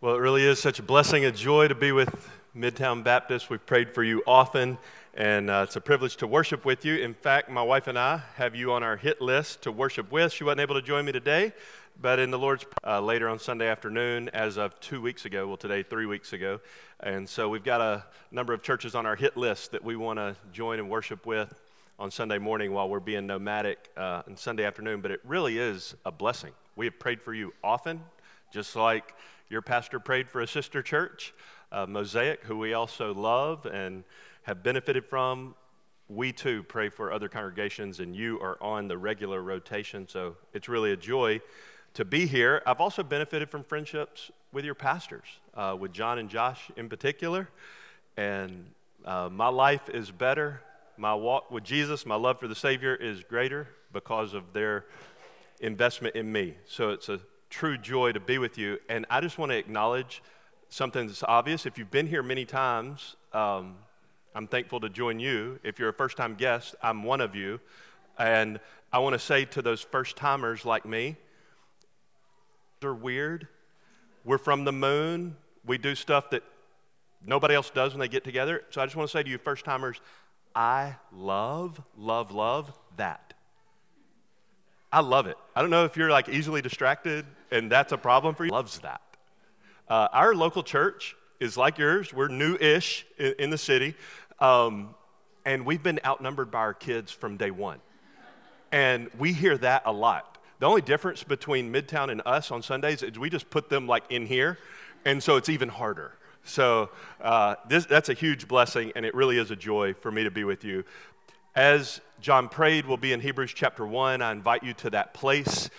Well, it really is such a blessing, a joy to be with Midtown Baptist. We've prayed for you often, and uh, it's a privilege to worship with you. In fact, my wife and I have you on our hit list to worship with. She wasn't able to join me today, but in the Lord's uh, later on Sunday afternoon, as of two weeks ago, well, today, three weeks ago. And so we've got a number of churches on our hit list that we want to join and worship with on Sunday morning while we're being nomadic uh, on Sunday afternoon. But it really is a blessing. We have prayed for you often, just like your pastor prayed for a sister church, uh, Mosaic, who we also love and have benefited from. We too pray for other congregations, and you are on the regular rotation, so it's really a joy to be here. I've also benefited from friendships with your pastors, uh, with John and Josh in particular, and uh, my life is better. My walk with Jesus, my love for the Savior is greater because of their investment in me. So it's a true joy to be with you. And I just want to acknowledge something that's obvious. If you've been here many times, um, I'm thankful to join you. If you're a first time guest, I'm one of you. And I want to say to those first timers like me, they're weird. We're from the moon. We do stuff that nobody else does when they get together. So I just want to say to you, first timers, I love, love, love that. I love it. I don't know if you're like easily distracted and that's a problem for you. Loves that. Uh, our local church is like yours. We're new-ish in, in the city, um, and we've been outnumbered by our kids from day one, and we hear that a lot. The only difference between Midtown and us on Sundays is we just put them like in here, and so it's even harder. So uh, this, that's a huge blessing, and it really is a joy for me to be with you. As John prayed, we'll be in Hebrews chapter 1. I invite you to that place.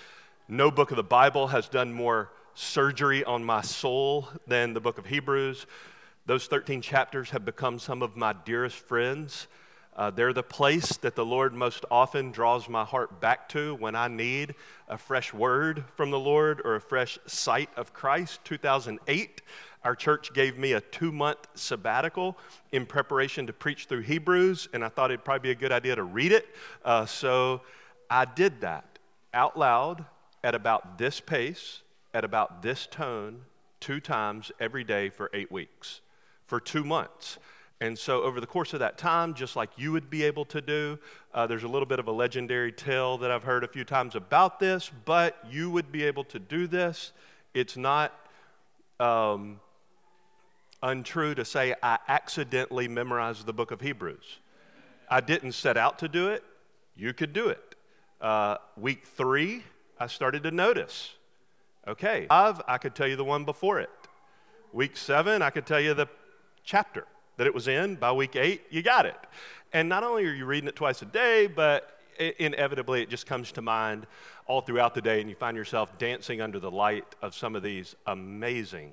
No book of the Bible has done more surgery on my soul than the book of Hebrews. Those 13 chapters have become some of my dearest friends. Uh, they're the place that the Lord most often draws my heart back to when I need a fresh word from the Lord or a fresh sight of Christ. 2008, our church gave me a two month sabbatical in preparation to preach through Hebrews, and I thought it'd probably be a good idea to read it. Uh, so I did that out loud at about this pace, at about this tone, two times every day for eight weeks, for two months. And so, over the course of that time, just like you would be able to do, uh, there's a little bit of a legendary tale that I've heard a few times about this, but you would be able to do this. It's not um, untrue to say I accidentally memorized the book of Hebrews. I didn't set out to do it. You could do it. Uh, week three, I started to notice. Okay, five, I could tell you the one before it. Week seven, I could tell you the chapter that it was in. By week eight, you got it. And not only are you reading it twice a day, but inevitably it just comes to mind all throughout the day, and you find yourself dancing under the light of some of these amazing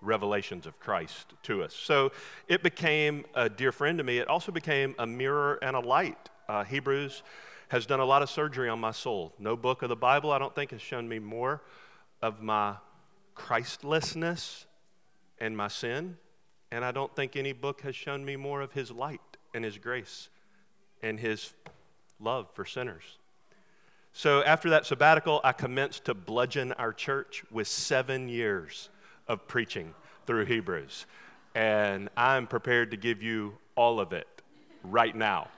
revelations of Christ to us. So it became a dear friend to me. It also became a mirror and a light. Uh, Hebrews has done a lot of surgery on my soul. No book of the Bible, I don't think, has shown me more of my Christlessness and my sin. And I don't think any book has shown me more of His light and His grace and His love for sinners. So after that sabbatical, I commenced to bludgeon our church with seven years of preaching through Hebrews. And I'm prepared to give you all of it right now.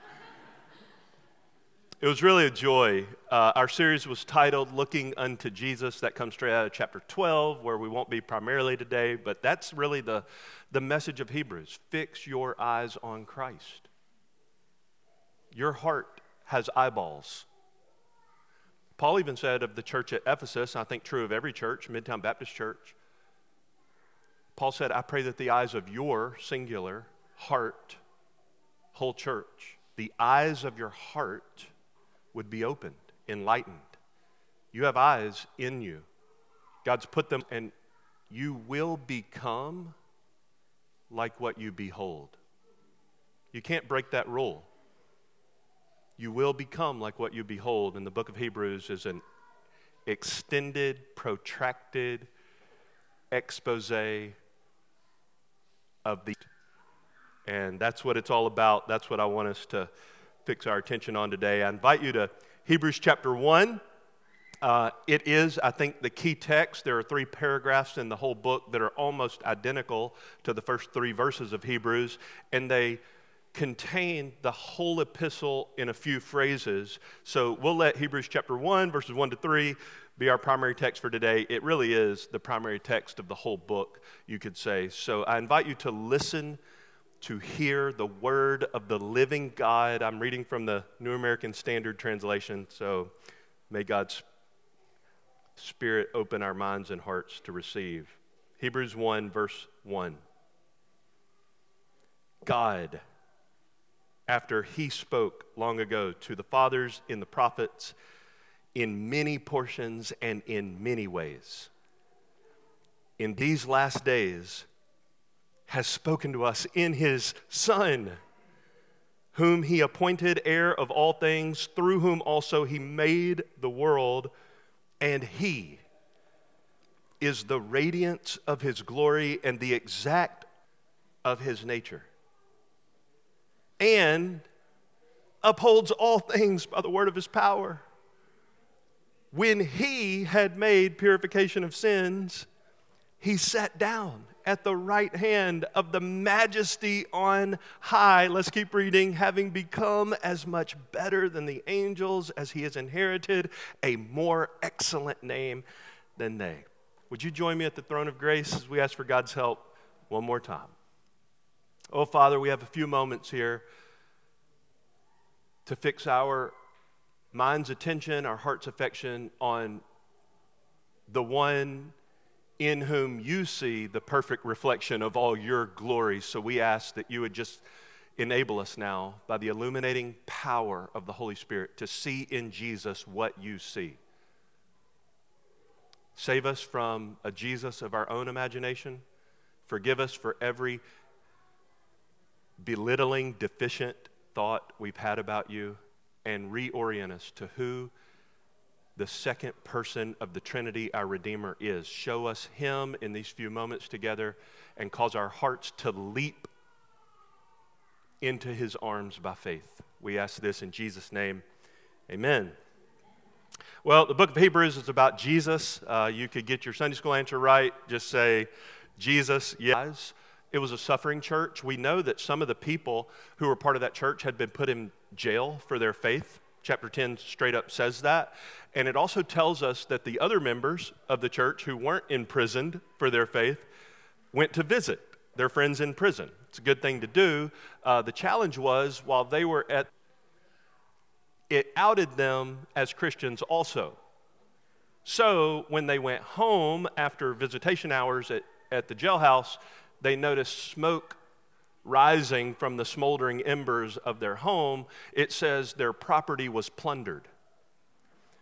It was really a joy. Uh, our series was titled Looking Unto Jesus. That comes straight out of chapter 12, where we won't be primarily today, but that's really the, the message of Hebrews. Fix your eyes on Christ. Your heart has eyeballs. Paul even said of the church at Ephesus, I think true of every church, Midtown Baptist Church, Paul said, I pray that the eyes of your singular heart, whole church, the eyes of your heart would be opened, enlightened. You have eyes in you. God's put them, and you will become like what you behold. You can't break that rule. You will become like what you behold. And the book of Hebrews is an extended, protracted expose of the. And that's what it's all about. That's what I want us to fix our attention on today. I invite you to Hebrews chapter 1. Uh, it is, I think, the key text. There are three paragraphs in the whole book that are almost identical to the first three verses of Hebrews, and they contain the whole epistle in a few phrases. So we'll let Hebrews chapter 1, verses 1 to 3 be our primary text for today. It really is the primary text of the whole book, you could say. So I invite you to listen to hear the word of the living God. I'm reading from the New American Standard Translation, so may God's Spirit open our minds and hearts to receive. Hebrews 1, verse 1. God, after he spoke long ago to the fathers in the prophets, in many portions and in many ways, in these last days, has spoken to us in his Son, whom he appointed heir of all things, through whom also he made the world and he is the radiance of his glory and the exact of his nature, and upholds all things by the word of his power. When he had made purification of sins, he sat down at the right hand of the majesty on high. Let's keep reading. Having become as much better than the angels as he has inherited a more excellent name than they. Would you join me at the throne of grace as we ask for God's help one more time? Oh, Father, we have a few moments here to fix our mind's attention, our heart's affection on the one in whom you see the perfect reflection of all your glory. So we ask that you would just enable us now by the illuminating power of the Holy Spirit to see in Jesus what you see. Save us from a Jesus of our own imagination. Forgive us for every belittling, deficient thought we've had about you, and reorient us to who the second person of the Trinity, our Redeemer, is. Show us Him in these few moments together and cause our hearts to leap into His arms by faith. We ask this in Jesus' name. Amen. Well, the book of Hebrews is about Jesus. Uh, you could get your Sunday school answer right. Just say, Jesus, yes. It was a suffering church. We know that some of the people who were part of that church had been put in jail for their faith. Chapter 10 straight up says that. And it also tells us that the other members of the church who weren't imprisoned for their faith went to visit their friends in prison. It's a good thing to do. Uh, the challenge was while they were at, it outed them as Christians also. So when they went home after visitation hours at, at the jailhouse, they noticed smoke rising from the smoldering embers of their home. It says their property was plundered.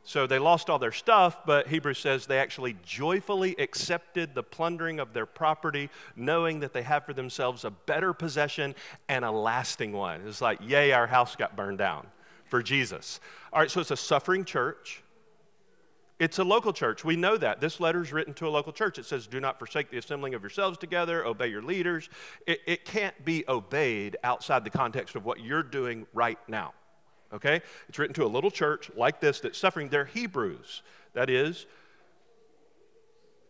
So they lost all their stuff, but Hebrews says they actually joyfully accepted the plundering of their property, knowing that they have for themselves a better possession and a lasting one. It's like, yay, our house got burned down for Jesus. All right, so it's a suffering church. It's a local church. We know that. This letter is written to a local church. It says, Do not forsake the assembling of yourselves together, obey your leaders. It, it can't be obeyed outside the context of what you're doing right now okay? It's written to a little church like this that's suffering. They're Hebrews. That is,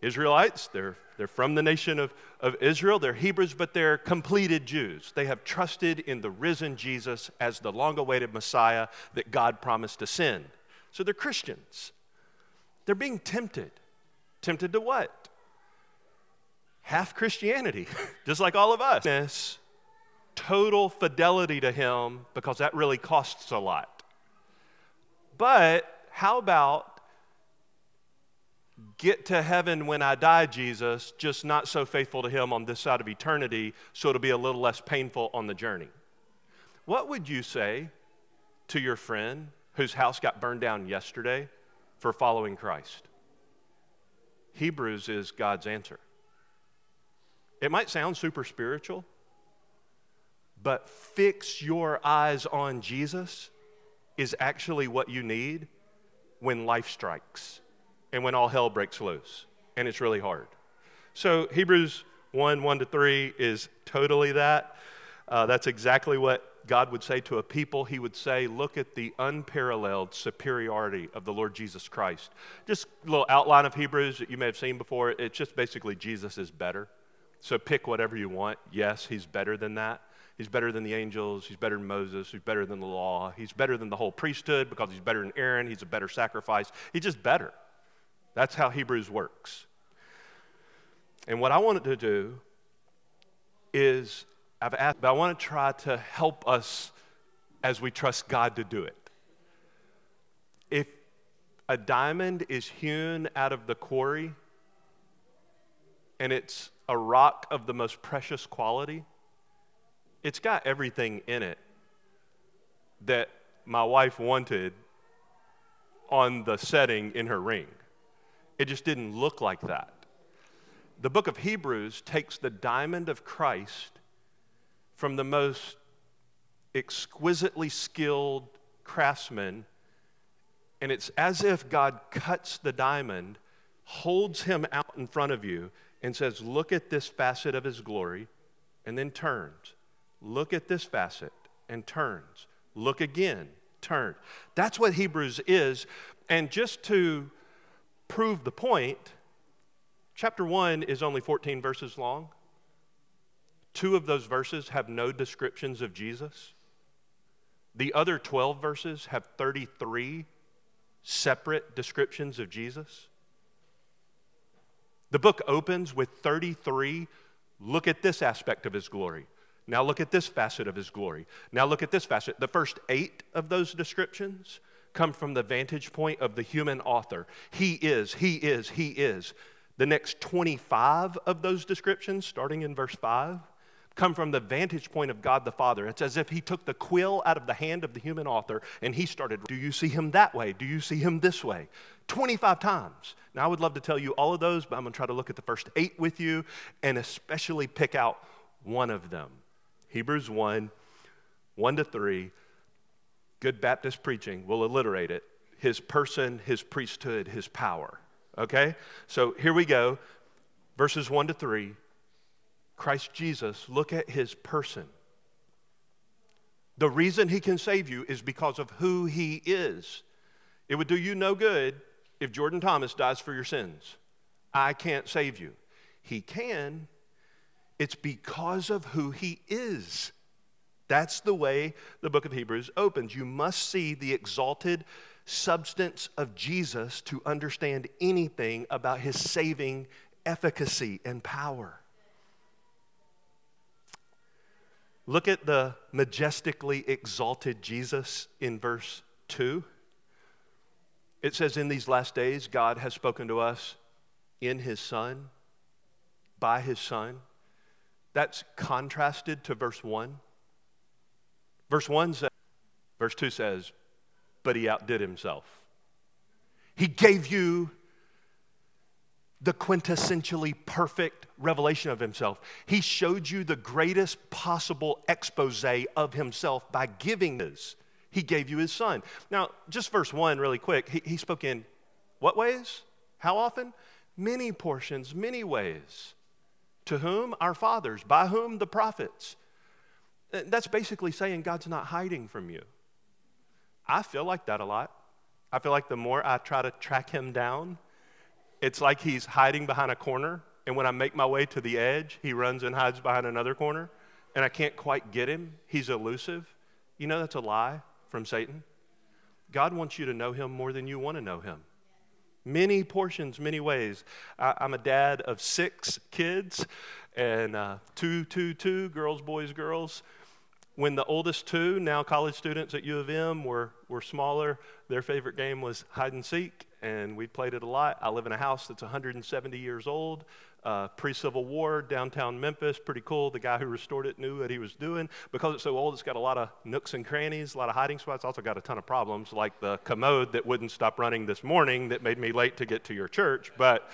Israelites. They're, they're from the nation of, of Israel. They're Hebrews, but they're completed Jews. They have trusted in the risen Jesus as the long awaited Messiah that God promised to send. So they're Christians. They're being tempted. Tempted to what? Half Christianity, just like all of us total fidelity to Him because that really costs a lot. But how about get to heaven when I die, Jesus, just not so faithful to Him on this side of eternity, so it'll be a little less painful on the journey? What would you say to your friend whose house got burned down yesterday for following Christ? Hebrews is God's answer. It might sound super spiritual, but fix your eyes on Jesus is actually what you need when life strikes and when all hell breaks loose and it's really hard. So, Hebrews 1 1 to 3 is totally that. Uh, that's exactly what God would say to a people, He would say, Look at the unparalleled superiority of the Lord Jesus Christ. Just a little outline of Hebrews that you may have seen before. It's just basically Jesus is better. So pick whatever you want. Yes, He's better than that. He's better than the angels. He's better than Moses. He's better than the law. He's better than the whole priesthood because he's better than Aaron. He's a better sacrifice. He's just better. That's how Hebrews works. And what I wanted to do is I've asked, but I want to try to help us as we trust God to do it. If a diamond is hewn out of the quarry and it's a rock of the most precious quality, it's got everything in it that my wife wanted on the setting in her ring. It just didn't look like that. The book of Hebrews takes the diamond of Christ from the most exquisitely skilled craftsman, and it's as if God cuts the diamond, holds him out in front of you, and says, Look at this facet of his glory, and then turns. Look at this facet, and turns. Look again, turn. That's what Hebrews is. And just to prove the point, chapter 1 is only 14 verses long. Two of those verses have no descriptions of Jesus. The other 12 verses have 33 separate descriptions of Jesus. The book opens with 33 look at this aspect of his glory. Now look at this facet of his glory. Now look at this facet. The first eight of those descriptions come from the vantage point of the human author. He is, he is, he is. The next 25 of those descriptions, starting in verse 5, come from the vantage point of God the Father. It's as if He took the quill out of the hand of the human author and He started, Do you see Him that way? Do you see Him this way? 25 times. Now, I would love to tell you all of those, but I'm going to try to look at the first eight with you and especially pick out one of them. Hebrews 1 1 to 3. Good Baptist preaching will alliterate it. His person, his priesthood, his power. Okay? So here we go. Verses 1 to 3. Christ Jesus, look at his person. The reason he can save you is because of who he is. It would do you no good if Jordan Thomas dies for your sins. I can't save you. He can. It's because of who he is. That's the way the book of Hebrews opens. You must see the exalted substance of Jesus to understand anything about his saving efficacy and power. Look at the majestically exalted Jesus in verse 2. It says, In these last days, God has spoken to us in his Son, by his Son. That's contrasted to verse 1. Verse 1 says, verse 2 says, But he outdid himself. He gave you the quintessentially perfect revelation of himself. He showed you the greatest possible expose of himself by giving his. He gave you his son. Now, just verse one, really quick. He, he spoke in what ways? How often? Many portions, many ways. To whom? Our fathers. By whom? The prophets. That's basically saying God's not hiding from you. I feel like that a lot. I feel like the more I try to track him down, it's like he's hiding behind a corner, and when I make my way to the edge, he runs and hides behind another corner, and I can't quite get him. He's elusive. You know that's a lie from Satan. God wants you to know him more than you want to know him. Many portions, many ways. I, am a dad of six kids, and uh, two, two, two, girls, boys, girls. When the oldest two, now college students at U of M, were, were smaller, their favorite game was hide and seek and we played it a lot. I live in a house that's 170 years old, uh, pre Civil War, downtown Memphis. Pretty cool. The guy who restored it knew what he was doing. Because it's so old, it's got a lot of nooks and crannies, a lot of hiding spots. Also, got a ton of problems, like the commode that wouldn't stop running this morning that made me late to get to your church. But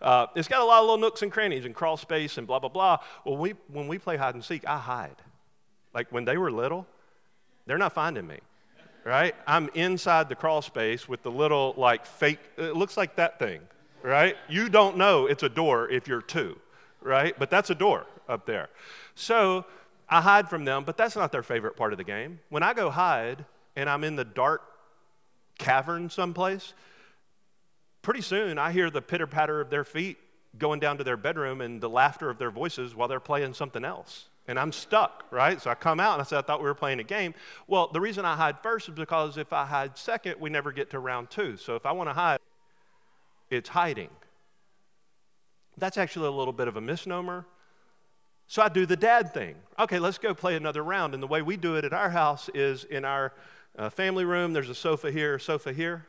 uh, it's got a lot of little nooks and crannies and crawl space and blah, blah, blah. Well, we, when we play hide and seek, I hide. Like when they were little, they're not finding me right? I'm inside the crawl space with the little like fake, it looks like that thing, right? You don't know it's a door if you're two, right? But that's a door up there. So I hide from them, but that's not their favorite part of the game. When I go hide and I'm in the dark cavern someplace, pretty soon I hear the pitter patter of their feet going down to their bedroom and the laughter of their voices while they're playing something else. And I'm stuck, right? So I come out and I say, I thought we were playing a game. Well, the reason I hide first is because if I hide second, we never get to round two. So if I want to hide, it's hiding. That's actually a little bit of a misnomer. So I do the dad thing. Okay, let's go play another round. And the way we do it at our house is in our uh, family room, there's a sofa here, sofa here.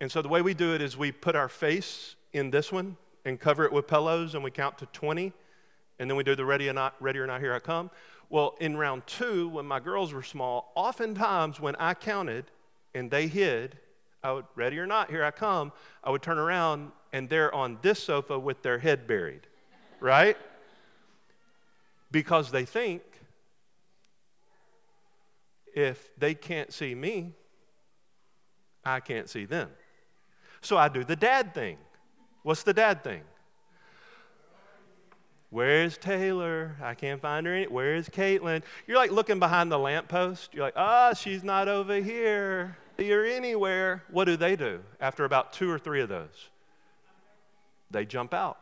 And so the way we do it is we put our face in this one and cover it with pillows and we count to 20 and then we do the ready or not ready or not here i come. Well in round two when my girls were small oftentimes when i counted and they hid i would ready or not here i come i would turn around and they're on this sofa with their head buried right? Because they think if they can't see me i can't see them. So i do the dad thing. What's the dad thing? Where's Taylor? I can't find her. Any- Where's Caitlin? You're like looking behind the lamppost. You're like, ah, oh, she's not over here. You're anywhere. What do they do after about two or three of those? They jump out.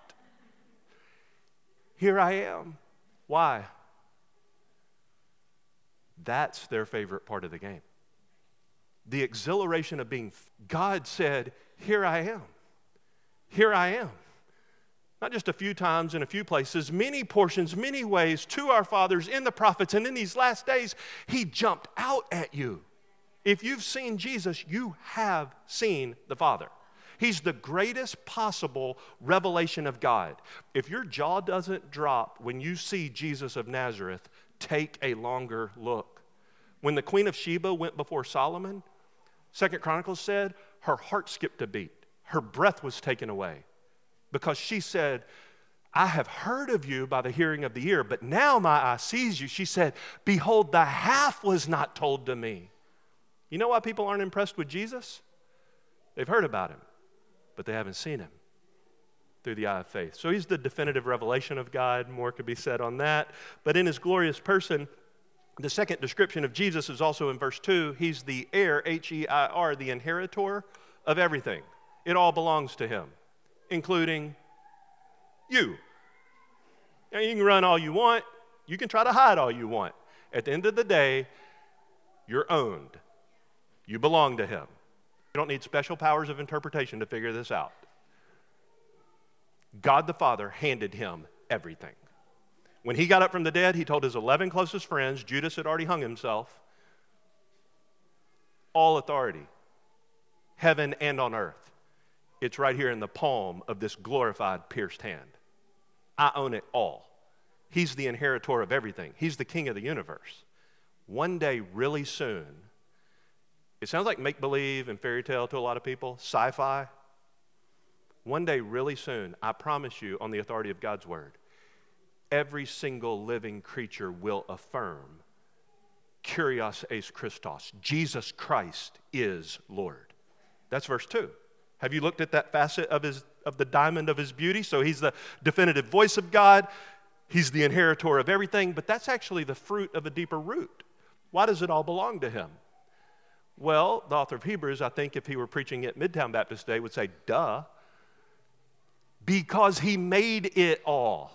Here I am. Why? That's their favorite part of the game. The exhilaration of being, God said, Here I am here I am. Not just a few times in a few places, many portions, many ways to our fathers in the prophets. And in these last days, He jumped out at you. If you've seen Jesus, you have seen the Father. He's the greatest possible revelation of God. If your jaw doesn't drop when you see Jesus of Nazareth, take a longer look. When the Queen of Sheba went before Solomon, Second Chronicles said her heart skipped a beat her breath was taken away because she said, I have heard of you by the hearing of the ear, but now my eye sees you. She said, Behold, the half was not told to me. You know why people aren't impressed with Jesus? They've heard about him, but they haven't seen him through the eye of faith. So he's the definitive revelation of God. More could be said on that. But in his glorious person, the second description of Jesus is also in verse 2. He's the heir, H E I R, the inheritor of everything. It all belongs to Him, including you. Now, you can run all you want, you can try to hide all you want. At the end of the day, you're owned. You belong to Him. You don't need special powers of interpretation to figure this out. God the Father handed him everything. When he got up from the dead, he told his 11 closest friends, Judas had already hung himself, all authority, heaven and on earth. It's right here in the palm of this glorified, pierced hand. I own it all. He's the inheritor of everything, He's the king of the universe. One day, really soon, it sounds like make believe and fairy tale to a lot of people, sci fi. One day, really soon, I promise you, on the authority of God's word, every single living creature will affirm Kyrios es Christos. Jesus Christ is Lord. That's verse 2. Have you looked at that facet of, his, of the diamond of his beauty? So he's the definitive voice of God, he's the inheritor of everything, but that's actually the fruit of a deeper root. Why does it all belong to him? Well, the author of Hebrews, I think if he were preaching at Midtown Baptist Day, would say, duh, because he made it all.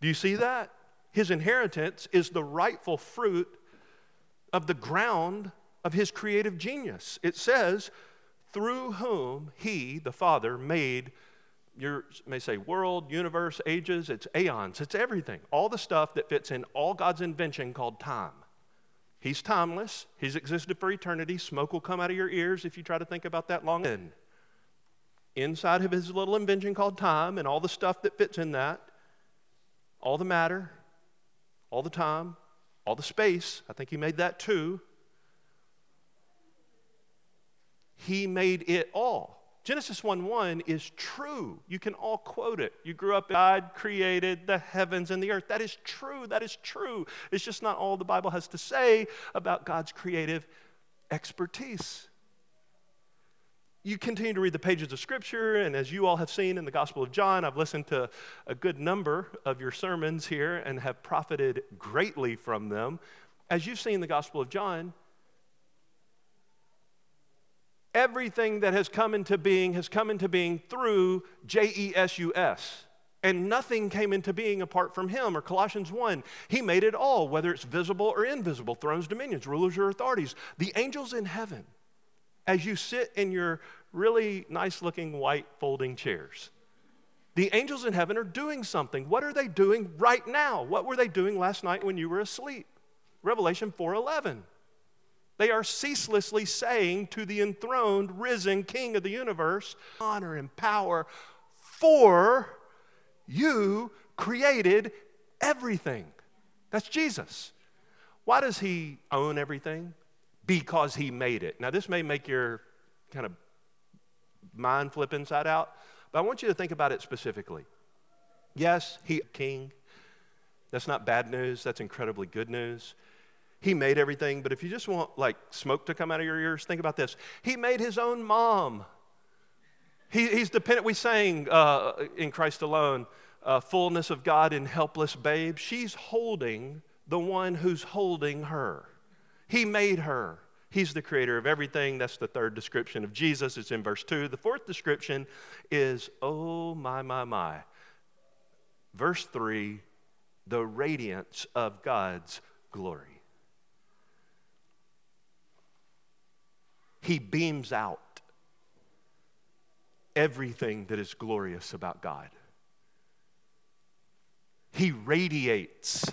Do you see that? His inheritance is the rightful fruit of the ground of his creative genius. It says, through whom he, the Father, made you may say world, universe, ages, it's aeons, it's everything. All the stuff that fits in all God's invention called time. He's timeless. He's existed for eternity. Smoke will come out of your ears if you try to think about that long. And inside of his little invention called time and all the stuff that fits in that, all the matter, all the time, all the space, I think he made that too. He made it all. Genesis 1 1 is true. You can all quote it. You grew up, God created the heavens and the earth. That is true. That is true. It's just not all the Bible has to say about God's creative expertise. you continue to read the pages of Scripture, and as you all have seen in the Gospel of John, I've listened to a good number of your sermons here and have profited greatly from them. As you've seen in the Gospel of John, everything that has come into being has come into being through J E S U S. And nothing came into being apart from him. Or Colossians 1, he made it all, whether it's visible or invisible thrones, dominions, rulers, or authorities. The angels in heaven as you sit in your really nice looking white folding chairs. The angels in heaven are doing something. What are they doing right now? What were they doing last night when you were asleep? Revelation 4:11. They are ceaselessly saying to the enthroned, risen king of the universe, honor and power for you created everything. That's Jesus. Why does he own everything? because he made it. Now, this may make your kind of mind flip inside out, but I want you to think about it specifically. Yes, he king. That's not bad news, that's incredibly good news. He made everything, but if you just want like smoke to come out of your ears, think about this. He made his own mom. He, he's dependent, we sang uh, in Christ alone, uh, fullness of God in helpless babe. She's holding the one who's holding her. He made her. He's the creator of everything. That's the third description of Jesus. It's in verse 2. The fourth description is, oh, my, my, my. Verse 3 the radiance of God's glory. He beams out everything that is glorious about God. He radiates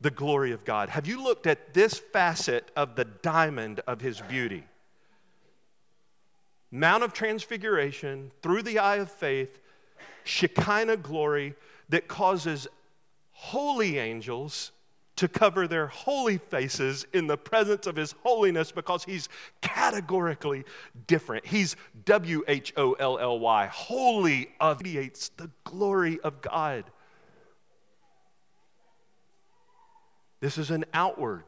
the glory of God. Have you looked at this facet of the diamond of his beauty? Mount of Transfiguration, through the eye of faith, Shekinah glory that causes holy angels to cover their holy faces in the presence of his holiness because he's categorically different. He's W H O L L Y, holy, radiates the glory of God. This is an outward.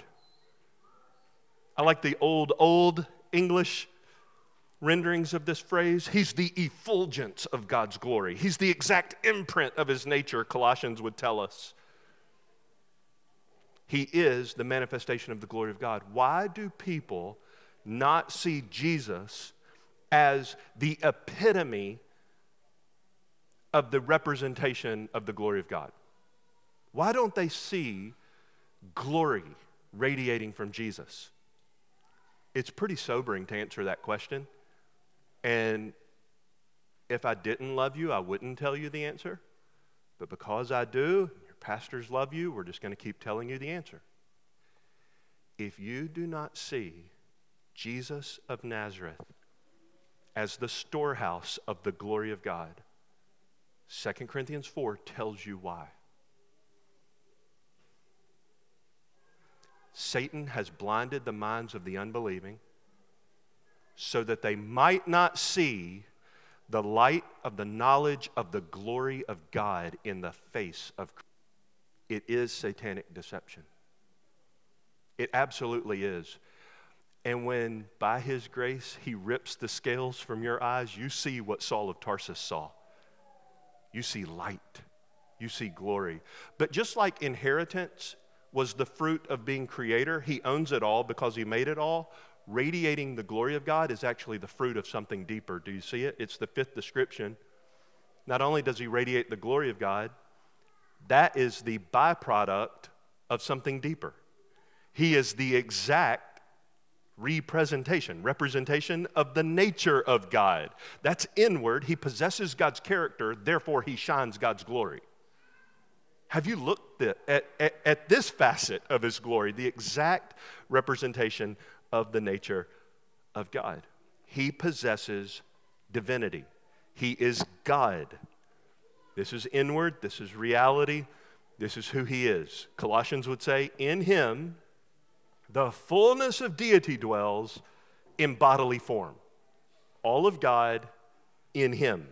I like the old, old English renderings of this phrase. He's the effulgence of God's glory, He's the exact imprint of His nature, Colossians would tell us. He is the manifestation of the glory of God. Why do people not see Jesus as the epitome of the representation of the glory of God? Why don't they see glory radiating from Jesus? It's pretty sobering to answer that question. And if I didn't love you, I wouldn't tell you the answer. But because I do, pastors love you, we're just going to keep telling you the answer. If you do not see Jesus of Nazareth as the storehouse of the glory of God, 2 Corinthians 4 tells you why. Satan has blinded the minds of the unbelieving so that they might not see the light of the knowledge of the glory of God in the face of Christ. It is satanic deception. It absolutely is. And when by his grace he rips the scales from your eyes, you see what Saul of Tarsus saw. You see light, you see glory. But just like inheritance was the fruit of being creator. He owns it all because he made it all. Radiating the glory of God is actually the fruit of something deeper. Do you see it? It's the fifth description. Not only does he radiate the glory of God, that is the byproduct of something deeper. He is the exact representation, representation of the nature of God. That's inward. He possesses God's character, therefore, he shines God's glory. Have you looked at, at, at, this facet of His glory, the exact representation of the nature of God? He possesses divinity, He is God. This is inward, this is reality, this is who He is. Colossians would say, In Him, the fullness of deity dwells in bodily form. All of God in Him.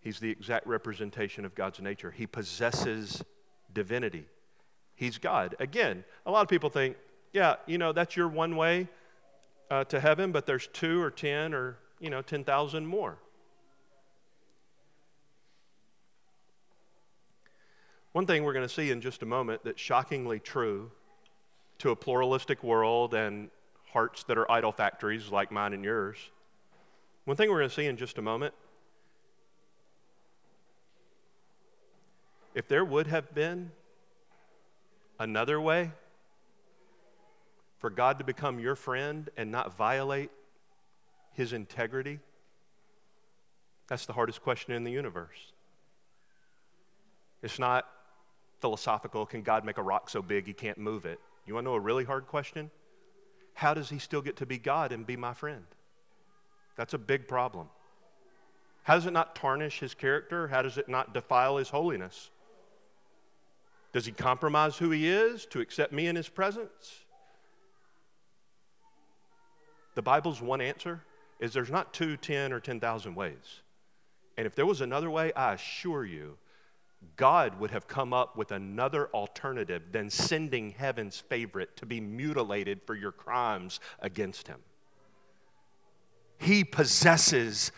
He's the exact representation of God's nature. He possesses divinity. He's God. Again, a lot of people think, yeah, you know, that's your one way. uh, to heaven, but there's two or 10 or, you know, 10,000 more. One thing we're going to see in just a moment that's shockingly true to a pluralistic world and hearts that are idol factories like mine and yours. One thing we're going to see in just a moment if there would have been another way for God to become your friend and not violate his integrity, that's the hardest question in the universe. It's not philosophical can God make a rock so big he can't move it? You want to know a really hard question? How does he still get to be God and be my friend? That's a big problem. How does it not tarnish his character? How does it not defile his holiness? Does he compromise who he is to accept me in his presence? The Bible's one answer is there's not two, ten, or 10,000 ways. And if there was another way, I assure you, God would have come up with another alternative than sending heaven's favorite to be mutilated for your crimes against him. He possesses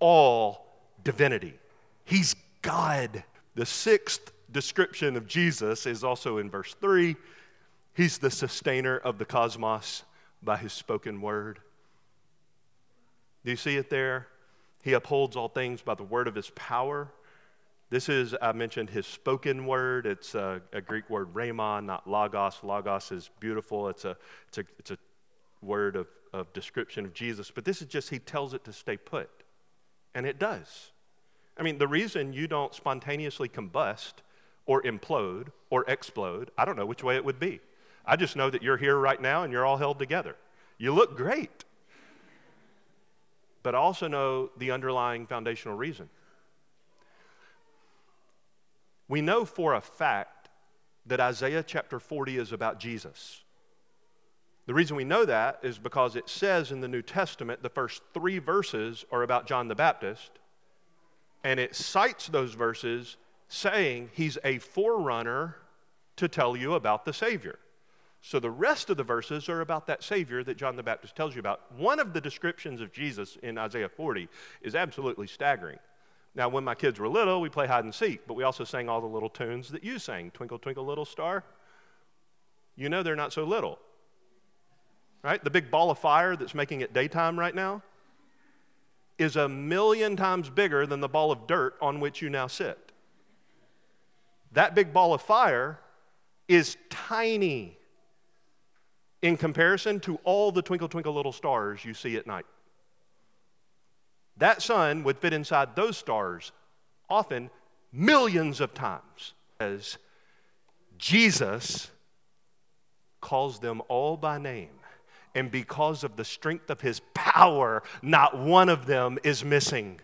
all divinity, He's God. The sixth description of Jesus is also in verse 3. He's the sustainer of the cosmos by his spoken word. Do you see it there? He upholds all things by the word of his power. This is, I mentioned his spoken word. It's a, a, Greek word, rhema, not logos. Logos is beautiful, it's a, it's a, it's a word of, of description of Jesus. But this is just, he tells it to stay put. And it does. I mean, the reason you don't spontaneously combust or implode or explode, I don't know which way it would be. I just know that you're here right now and you're all held together. You look great. But I also know the underlying foundational reason. We know for a fact that Isaiah chapter 40 is about Jesus. The reason we know that is because it says in the New Testament the first three verses are about John the Baptist, and it cites those verses saying he's a forerunner to tell you about the Savior. So the rest of the verses are about that Savior that John the Baptist tells you about. One of the descriptions of Jesus in Isaiah 40 is absolutely staggering. Now, when my kids were little, we play hide and seek, but we also sang all the little tunes that you sang Twinkle, Twinkle, Little Star. You know they're not so little. Right? The big ball of fire that's making it daytime right now is a million times bigger than the ball of dirt on which you now sit. That big ball of fire is tiny in comparison to all the twinkle, twinkle, little stars you see at night. That sun would fit inside those stars often millions of times. As Jesus calls them all by name. And because of the strength of his power, not one of them is missing.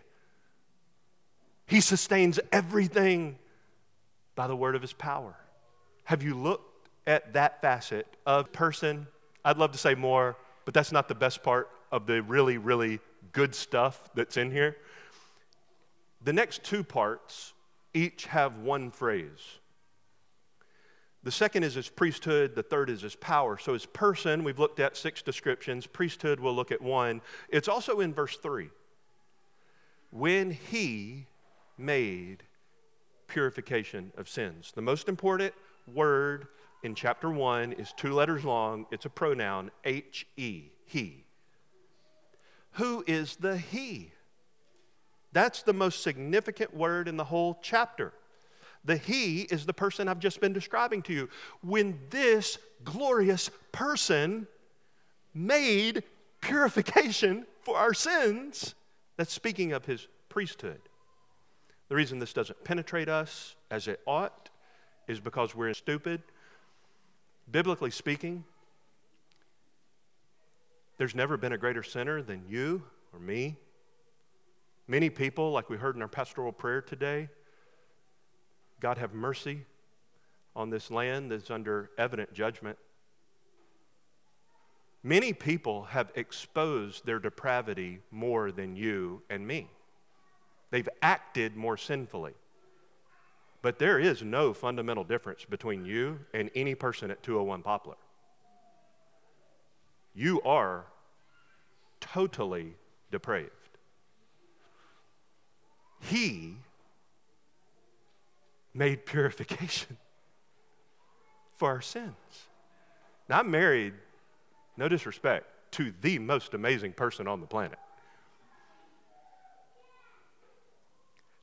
He sustains everything by the word of his power. Have you looked at that facet of person? I'd love to say more, but that's not the best part of the really, really good stuff that's in here. The next two parts each have one phrase. The second is his priesthood, the third is his power. So, his person, we've looked at six descriptions. Priesthood, we'll look at one. It's also in verse three. When he made purification of sins. The most important word in chapter one is two letters long, it's a pronoun, H E, he. Who is the He? That's the most significant word in the whole chapter. The He is the person I've just been describing to you. When this glorious person made purification for our sins, that's speaking of His priesthood. The reason this doesn't penetrate us as it ought is because we're stupid. Biblically speaking, there's never been a greater sinner than you or me. Many people, like we heard in our pastoral prayer today, God have mercy on this land that's under evident judgment. Many people have exposed their depravity more than you and me. They've acted more sinfully. But there is no fundamental difference between you and any person at 201 Poplar. You are totally depraved. He made purification for our sins. Now, I'm married, no disrespect, to the most amazing person on the planet.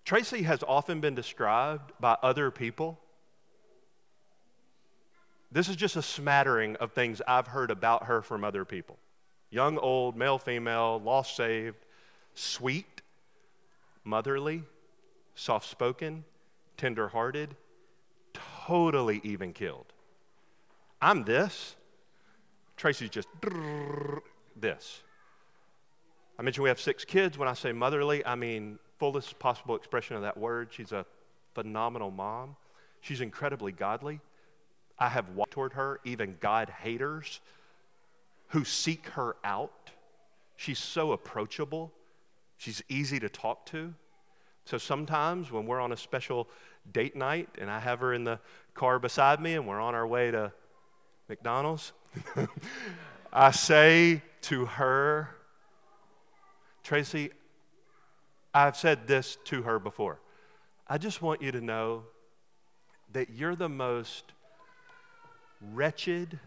Tracy has often been described by other people. This is just a smattering of things I've heard about her from other people young, old, male, female, lost, saved, sweet, motherly, soft spoken, tender hearted, totally even killed. I'm this. Tracy's just this. I mentioned we have six kids. When I say motherly, I mean fullest possible expression of that word. She's a phenomenal mom. She's incredibly godly. I have walked toward her, even God haters who seek her out. She's so approachable. She's easy to talk to. So sometimes when we're on a special date night and I have her in the car beside me and we're on our way to McDonald's, I say to her, Tracy, I've said this to her before. I just want you to know that you're the most wretched,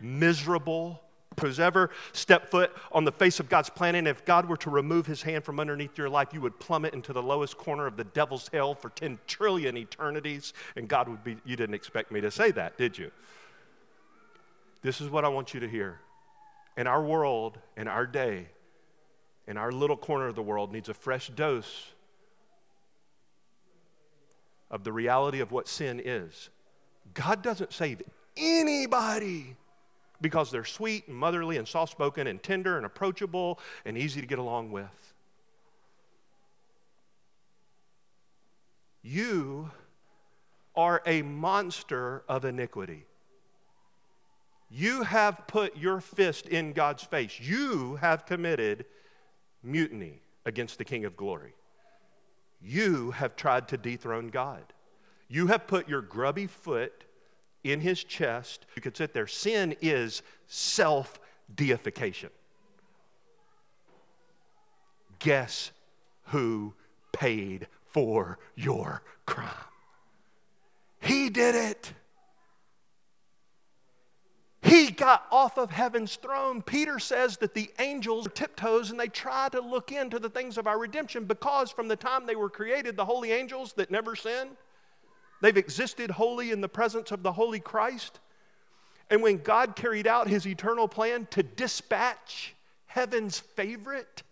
miserable, who's ever stepped foot on the face of God's planet. And if God were to remove his hand from underneath your life, you would plummet into the lowest corner of the devil's hell for 10 trillion eternities. And God would be, you didn't expect me to say that, did you? This is what I want you to hear. In our world, in our day, in our little corner of the world, needs a fresh dose of the reality of what sin is. God doesn't save anybody because they're sweet and motherly and soft spoken and tender and approachable and easy to get along with. You are a monster of iniquity. You have put your fist in God's face. You have committed mutiny against the King of glory. You have tried to dethrone God. You have put your grubby foot in his chest. You could sit there. Sin is self deification. Guess who paid for your crime? He did it. He got off of heaven's throne. Peter says that the angels are tiptoes and they try to look into the things of our redemption because from the time they were created, the holy angels that never sinned, They've existed holy in the presence of the Holy Christ. And when God carried out his eternal plan to dispatch heaven's favorite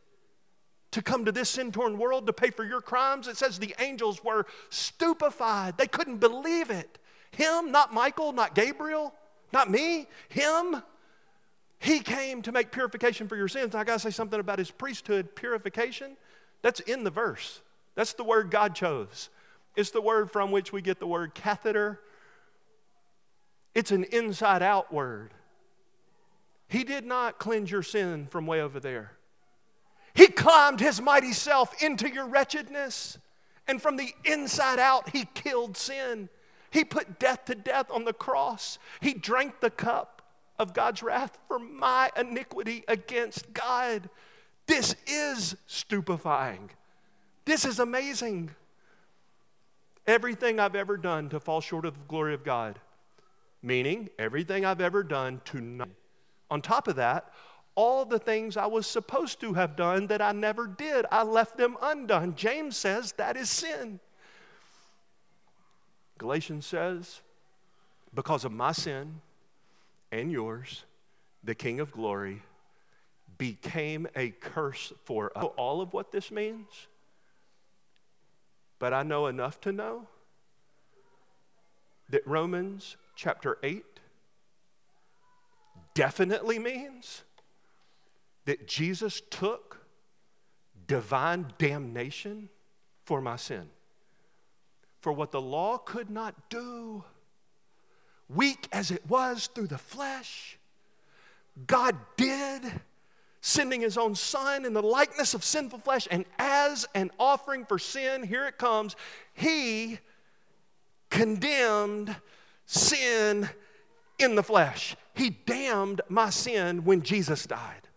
to come to this sin torn world to pay for your crimes, it says the angels were stupefied. They couldn't believe it. Him, not Michael, not Gabriel, not me, him. He came to make purification for your sins. I got to say something about his priesthood purification. That's in the verse. That's the word God chose. It's the word from which we get the word catheter. It's an inside out word. He did not cleanse your sin from way over there. He climbed his mighty self into your wretchedness. And from the inside out, he killed sin. He put death to death on the cross. He drank the cup of God's wrath for my iniquity against God. This is stupefying. This is amazing everything I've ever done to fall short of the glory of God. Meaning, everything I've ever done to not. On top of that, all the things I was supposed to have done that I never did, I left them undone. James says that is sin. Galatians says, because of my sin and yours, the King of glory became a curse for us. All of what this means but I know enough to know that Romans chapter 8 definitely means that Jesus took divine damnation for my sin. For what the law could not do, weak as it was through the flesh, God did sending his own son in the likeness of sinful flesh, and as an offering for sin, here it comes, he condemned sin in the flesh. He damned my sin when Jesus died.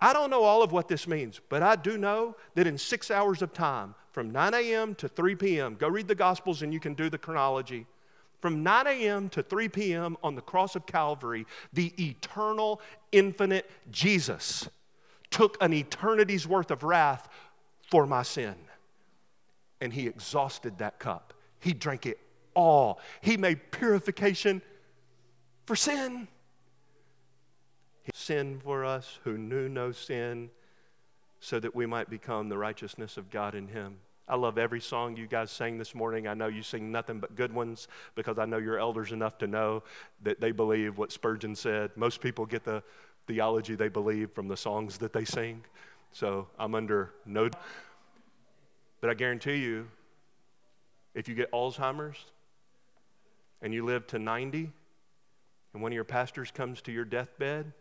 I don't know all of what this means, but I do know that in six hours of time, from 9 a.m. to 3 p.m., go read the Gospels and you can do the chronology. From 9 a.m. to 3 p.m. on the cross of Calvary, the eternal, infinite Jesus took an eternity's worth of wrath for my sin. And he exhausted that cup. He drank it all. He made purification for sin. He sin for us who knew no sin so that we might become the righteousness of God in him. I love every song you guys sang this morning. I know you sing nothing but good ones because I know you're elders enough to know that they believe what Spurgeon said. Most people get the theology they believe from the songs that they sing. So I'm under no. But I guarantee you, if you get Alzheimer's and you live to 90, and one of your pastors comes to your deathbed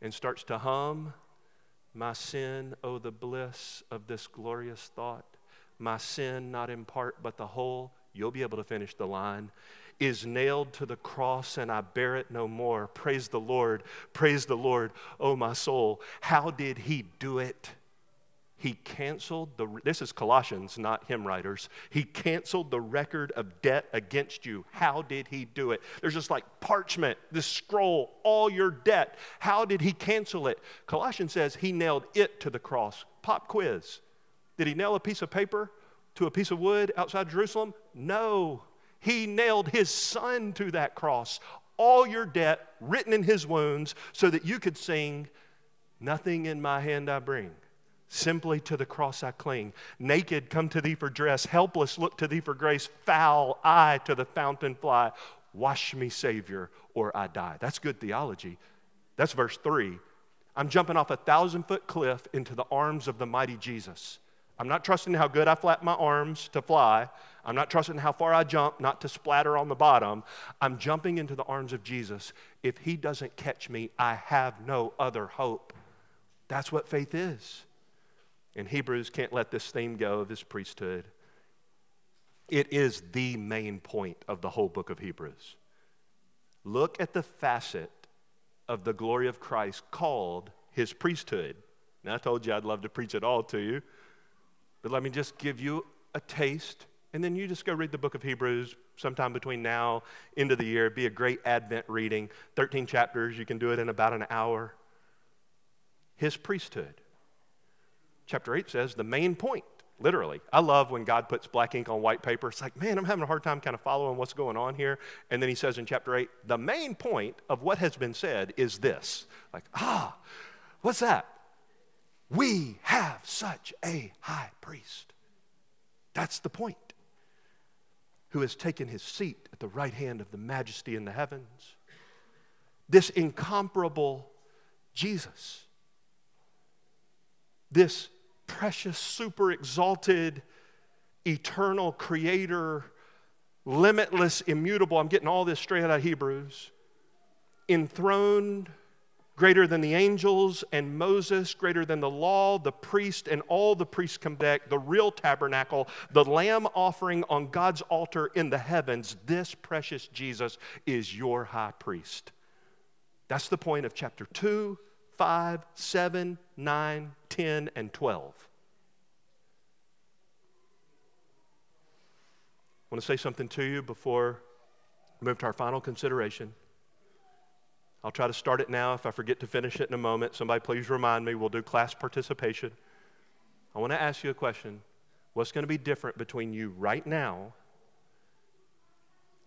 and starts to hum, My sin, oh, the bliss of this glorious thought, my sin, not in part but the whole, you'll be able to finish the line is nailed to the cross and I bear it no more. Praise the Lord. Praise the Lord. Oh, my soul. How did he do it? He canceled the, this is Colossians, not hymn writers. He canceled the record of debt against you. How did he do it? There's just like parchment, this scroll, all your debt. How did he cancel it? Colossians says he nailed it to the cross. Pop quiz. Did he nail a piece of paper to a piece of wood outside Jerusalem? No. He nailed his son to that cross. All your debt written in his wounds so that you could sing, Nothing in my hand I bring. Simply to the cross I cling. Naked, come to thee for dress. Helpless, look to thee for grace. Foul, I to the fountain fly. Wash me, Savior, or I die. That's good theology. That's verse three. I'm jumping off a thousand foot cliff into the arms of the mighty Jesus. I'm not trusting how good I flap my arms to fly. I'm not trusting how far I jump not to splatter on the bottom. I'm jumping into the arms of Jesus. If He doesn't catch me, I have no other hope. That's what faith is. And Hebrews can't let this theme go of His priesthood. It is the main point of the whole book of Hebrews. Look at the facet of the glory of Christ called His priesthood. Now, I told you I'd love to preach it all to you. But let me just give you a taste, and then you just go read the book of Hebrews sometime between now, end of the year. It'd be a great Advent reading. 13 chapters, you can do it in about an hour. His priesthood. Chapter 8 says the main point, literally. I love when God puts black ink on white paper. It's like, man, I'm having a hard time kind of following what's going on here. And then he says in chapter 8, the main point of what has been said is this. Like, ah, what's that? We have such a high priest. That's the point. Who has taken his seat at the right hand of the majesty in the heavens. This incomparable Jesus. This precious, super exalted, eternal creator, limitless, immutable. I'm getting all this straight out of Hebrews. Enthroned greater than the angels and Moses, greater than the law, the priest, and all the priests come back, the real tabernacle, the lamb offering on God's altar in the heavens. This precious Jesus is your high priest. That's the point of chapter 2, 5, 7, 9, 10, and 12. I want to say something to you before we move to our final consideration. I'll try to start it now. If I forget to finish it in a moment, somebody please remind me. We'll do class participation. I want to ask you a question. What's going to be different between you right now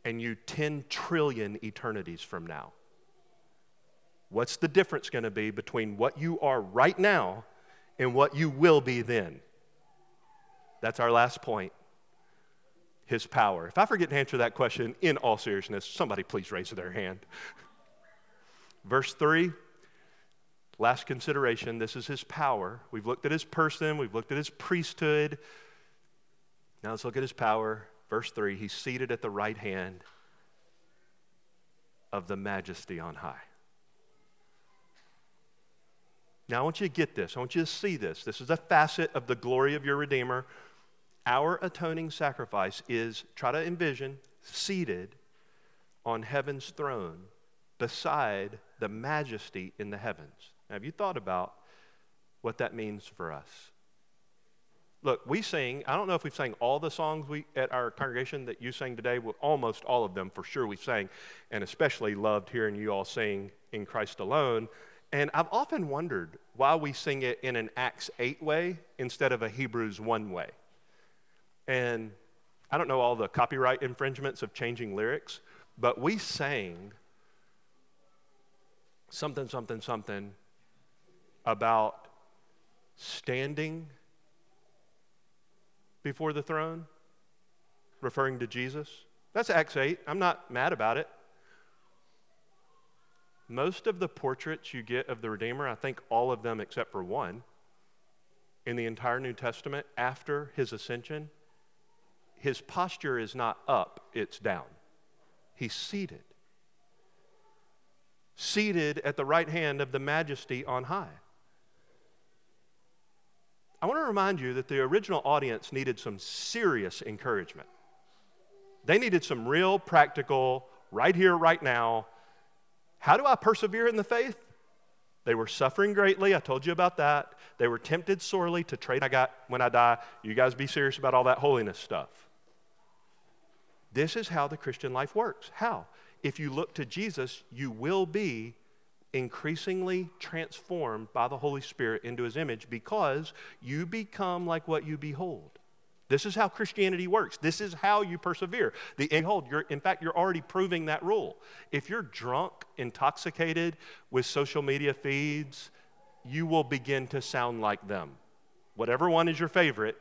and you 10 trillion eternities from now? What's the difference going to be between what you are right now and what you will be then? That's our last point. His power. If I forget to answer that question in all seriousness, somebody please raise their hand. Verse 3, last consideration this is his power. We've looked at his person, we've looked at his priesthood. Now let's look at his power. Verse 3 He's seated at the right hand of the majesty on high. Now, I want you to get this. I want you to see this. This is a facet of the glory of your Redeemer. Our atoning sacrifice is, try to envision, seated on heaven's throne beside the majesty in the heavens. Now, have you thought about what that means for us. Look, we sing, I don't know if we've sang all the songs we, at our congregation that you sang today, well, almost all of them for sure we sang, and especially loved hearing you all sing in Christ alone. And I've often wondered why we sing it in an Acts 8 way instead of a Hebrews 1 way. And I don't know all the copyright infringements of changing lyrics, but we sang something, something, something about standing before the throne, referring to Jesus. That's Acts 8. I'm not mad about it. Most of the portraits you get of the Redeemer, I think all of them except for one, in the entire New Testament after his ascension, his posture is not up, it's down. He's seated. Seated at the right hand of the majesty on high. I want to remind you that the original audience needed some serious encouragement. They needed some real practical, right here, right now. How do I persevere in the faith? They were suffering greatly. I told you about that. They were tempted sorely to trade I got when I die. You guys be serious about all that holiness stuff. This is how the Christian life works. How? If you look to Jesus, you will be increasingly transformed by the Holy Spirit into his image because you become like what you behold. This is how Christianity works. This is how you persevere. The behold, you're, in fact, you're already proving that rule. If you're drunk, intoxicated with social media feeds, you will begin to sound like them. Whatever one is your favorite,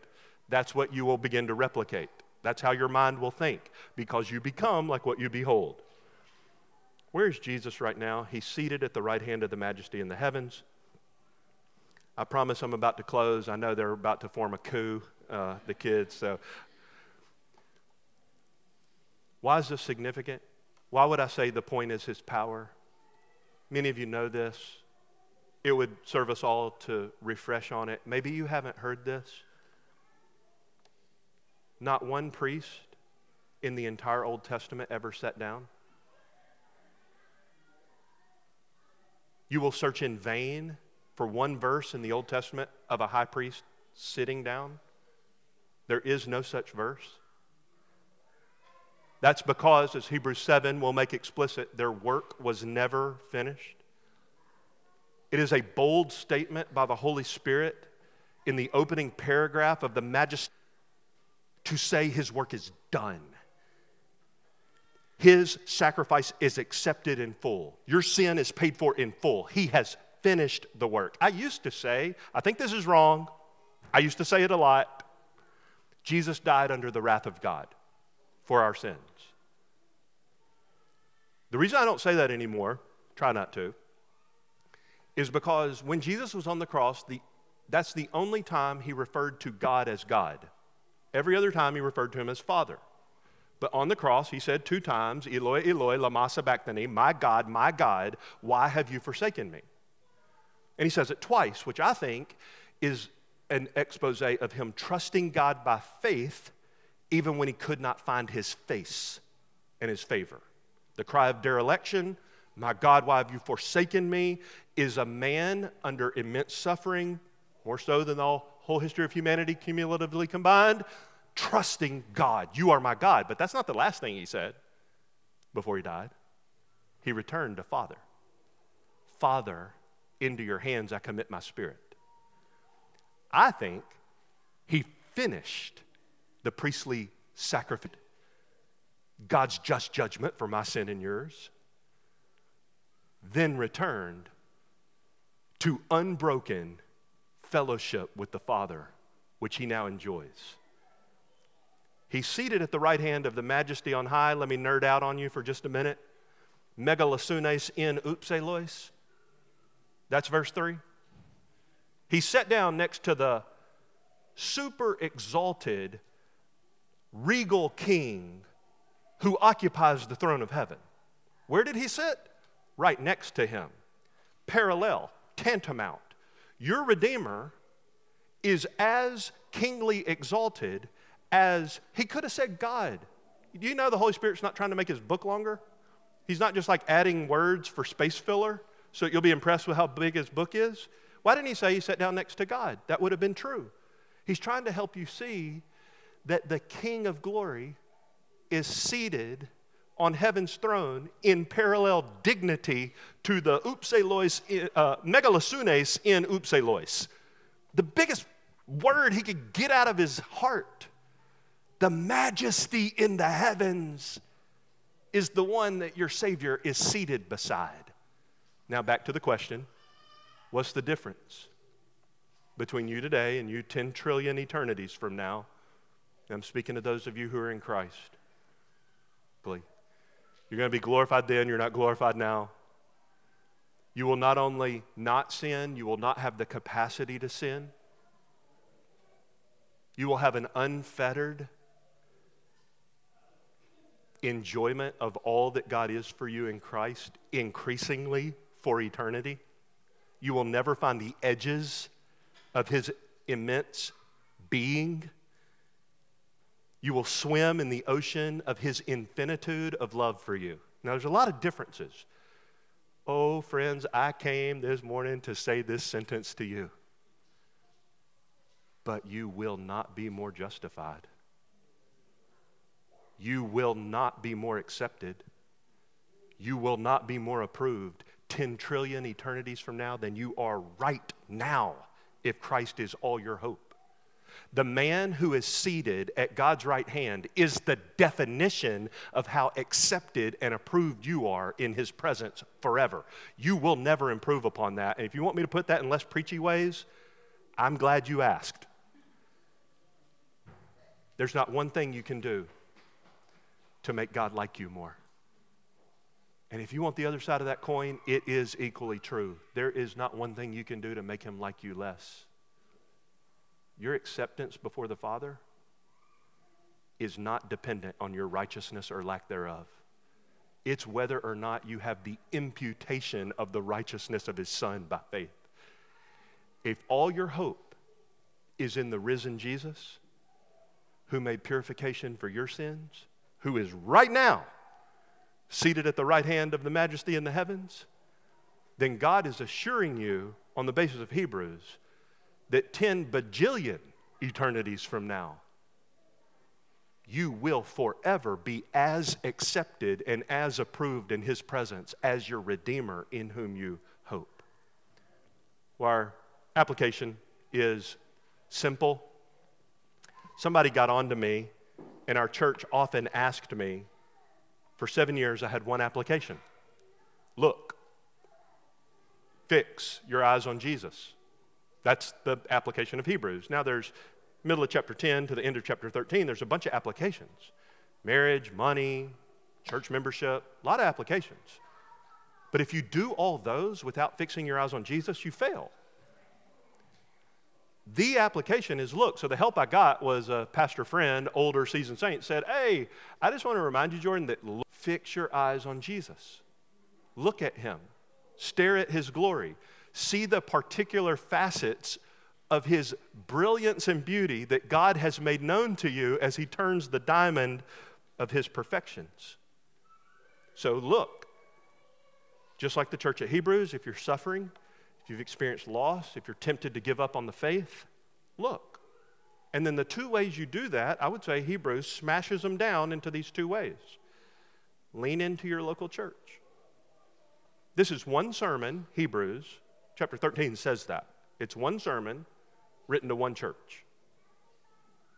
that's what you will begin to replicate. That's how your mind will think because you become like what you behold. Where is Jesus right now? He's seated at the right hand of the majesty in the heavens. I promise I'm about to close. I know they're about to form a coup, uh, the kids. So, why is this significant? Why would I say the point is his power? Many of you know this. It would serve us all to refresh on it. Maybe you haven't heard this. Not one priest in the entire Old Testament ever sat down. You will search in vain for one verse in the Old Testament of a high priest sitting down. There is no such verse. That's because, as Hebrews 7 will make explicit, their work was never finished. It is a bold statement by the Holy Spirit in the opening paragraph of the Majesty to say his work is done. His sacrifice is accepted in full. Your sin is paid for in full. He has finished the work. I used to say, I think this is wrong. I used to say it a lot. Jesus died under the wrath of God for our sins. The reason I don't say that anymore, try not to, is because when Jesus was on the cross, the, that's the only time he referred to God as God. Every other time he referred to him as Father. But on the cross, he said two times, Eloi, Eloi, lama sabachthani, my God, my God, why have you forsaken me? And he says it twice, which I think is an expose of him trusting God by faith, even when he could not find his face and his favor. The cry of dereliction, my God, why have you forsaken me, is a man under immense suffering, more so than the whole history of humanity cumulatively combined, trusting God. You are my God. But that's not the last thing he said before he died. He returned to Father. Father, into your hands I commit my spirit. I think he finished the priestly sacrifice, God's just judgment for my sin and yours, then returned to unbroken fellowship with the Father, which he now enjoys. He's seated at the right hand of the majesty on high. Let me nerd out on you for just a minute. Megalasunes in upselois. That's verse 3. He sat down next to the super exalted, regal king who occupies the throne of heaven. Where did he sit? Right next to him. Parallel, tantamount. Your Redeemer is as kingly exalted as he could have said God. Do you know the Holy Spirit's not trying to make his book longer? He's not just like adding words for space filler so you'll be impressed with how big his book is. Why didn't he say he sat down next to God? That would have been true. He's trying to help you see that the King of glory is seated on heaven's throne in parallel dignity to the upselois, uh, megalasunes in upselois. The biggest word he could get out of his heart, the majesty in the heavens, is the one that your Savior is seated beside. Now, back to the question what's the difference between you today and you 10 trillion eternities from now? I'm speaking to those of you who are in Christ. Please. You're going to be glorified then, you're not glorified now. You will not only not sin, you will not have the capacity to sin. You will have an unfettered enjoyment of all that God is for you in Christ, increasingly for eternity. You will never find the edges of His immense being. You will swim in the ocean of His infinitude of love for you. Now, there's a lot of differences. Oh, friends, I came this morning to say this sentence to you. But you will not be more justified you will not be more accepted. You will not be more approved 10 trillion eternities from now than you are right now if Christ is all your hope. The man who is seated at God's right hand is the definition of how accepted and approved you are in his presence forever. You will never improve upon that. And if you want me to put that in less preachy ways, I'm glad you asked. There's not one thing you can do to make God like you more. And if you want the other side of that coin, it is equally true. There is not one thing you can do to make him like you less. Your acceptance before the Father is not dependent on your righteousness or lack thereof. It's whether or not you have the imputation of the righteousness of his Son by faith. If all your hope is in the risen Jesus, who made purification for your sins, who is right now seated at the right hand of the majesty in the heavens, then God is assuring you, on the basis of Hebrews, that 10 bajillion eternities from now, you will forever be as accepted and as approved in His presence as your Redeemer in whom you hope. Well, our application is simple. Somebody got on to me and our church often asked me, for seven years, I had one application look, fix your eyes on Jesus. That's the application of Hebrews. Now, there's middle of chapter 10 to the end of chapter 13, there's a bunch of applications marriage, money, church membership, a lot of applications. But if you do all those without fixing your eyes on Jesus, you fail. The application is look. So the help I got was a pastor friend, older seasoned saint, said, Hey, I just want to remind you, Jordan, that look, fix your eyes on Jesus. Look at him, stare at his glory, see the particular facets of his brilliance and beauty that God has made known to you as he turns the diamond of his perfections. So look, just like the church at Hebrews, if you're suffering, if you've experienced loss, if you're tempted to give up on the faith, look. And then the two ways you do that, I would say Hebrews smashes them down into these two ways. Lean into your local church. This is one sermon, Hebrews chapter 13 says that. It's one sermon written to one church.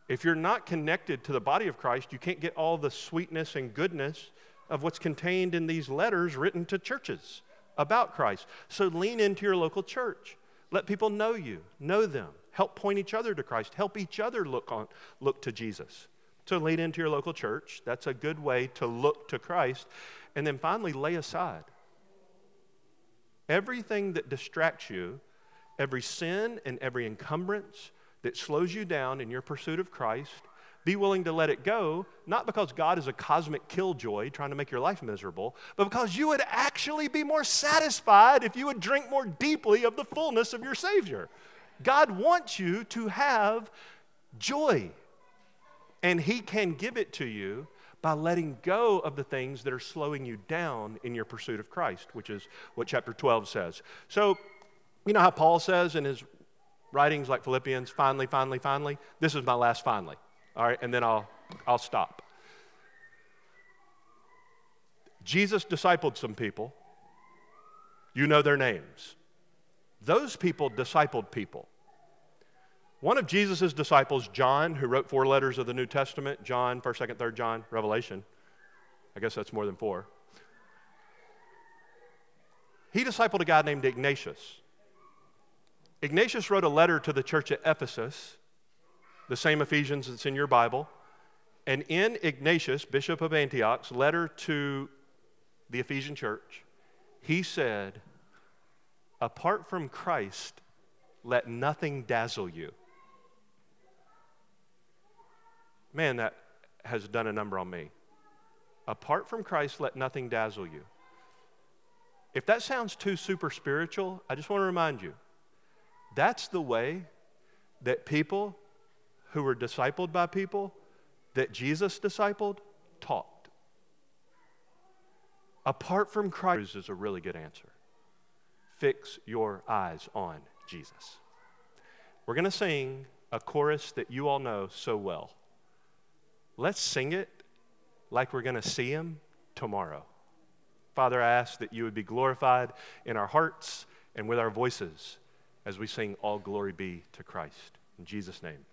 If you're not connected to the body of Christ, you can't get all the sweetness and goodness of what's contained in these letters written to churches about Christ. So lean into your local church. Let people know you, know them. Help point each other to Christ. Help each other look on look to Jesus. So lean into your local church. That's a good way to look to Christ. And then finally lay aside everything that distracts you, every sin and every encumbrance that slows you down in your pursuit of Christ be willing to let it go, not because God is a cosmic killjoy trying to make your life miserable, but because you would actually be more satisfied if you would drink more deeply of the fullness of your Savior. God wants you to have joy, and He can give it to you by letting go of the things that are slowing you down in your pursuit of Christ, which is what chapter 12 says. So, You know how Paul says in his writings like Philippians, finally, finally, finally? This is my last finally. All right, and then I'll, I'll stop. Jesus discipled some people. You know their names. Those people discipled people. One of Jesus' disciples, John, who wrote four letters of the New Testament John, 1st, 2nd, 3rd John, Revelation. I guess that's more than four. He discipled a guy named Ignatius. Ignatius wrote a letter to the church at Ephesus, the same Ephesians that's in your Bible. And in Ignatius, Bishop of Antioch's letter to the Ephesian church, he said, Apart from Christ, let nothing dazzle you. Man, that has done a number on me. Apart from Christ, let nothing dazzle you. If that sounds too super spiritual, I just want to remind you that's the way that people who were discipled by people that Jesus discipled taught. Apart from Christ is a really good answer. Fix your eyes on Jesus. We're going to sing a chorus that you all know so well. Let's sing it like we're going to see him tomorrow. Father, I ask that you would be glorified in our hearts and with our voices as we sing All Glory Be to Christ. In Jesus' name.